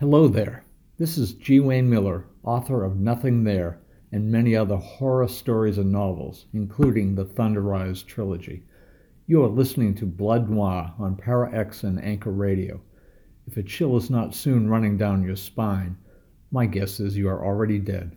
Hello there. This is G. Wayne Miller, author of Nothing There and many other horror stories and novels, including the Thunder Rise trilogy. You are listening to Blood Noir on Para X and Anchor Radio. If a chill is not soon running down your spine, my guess is you are already dead.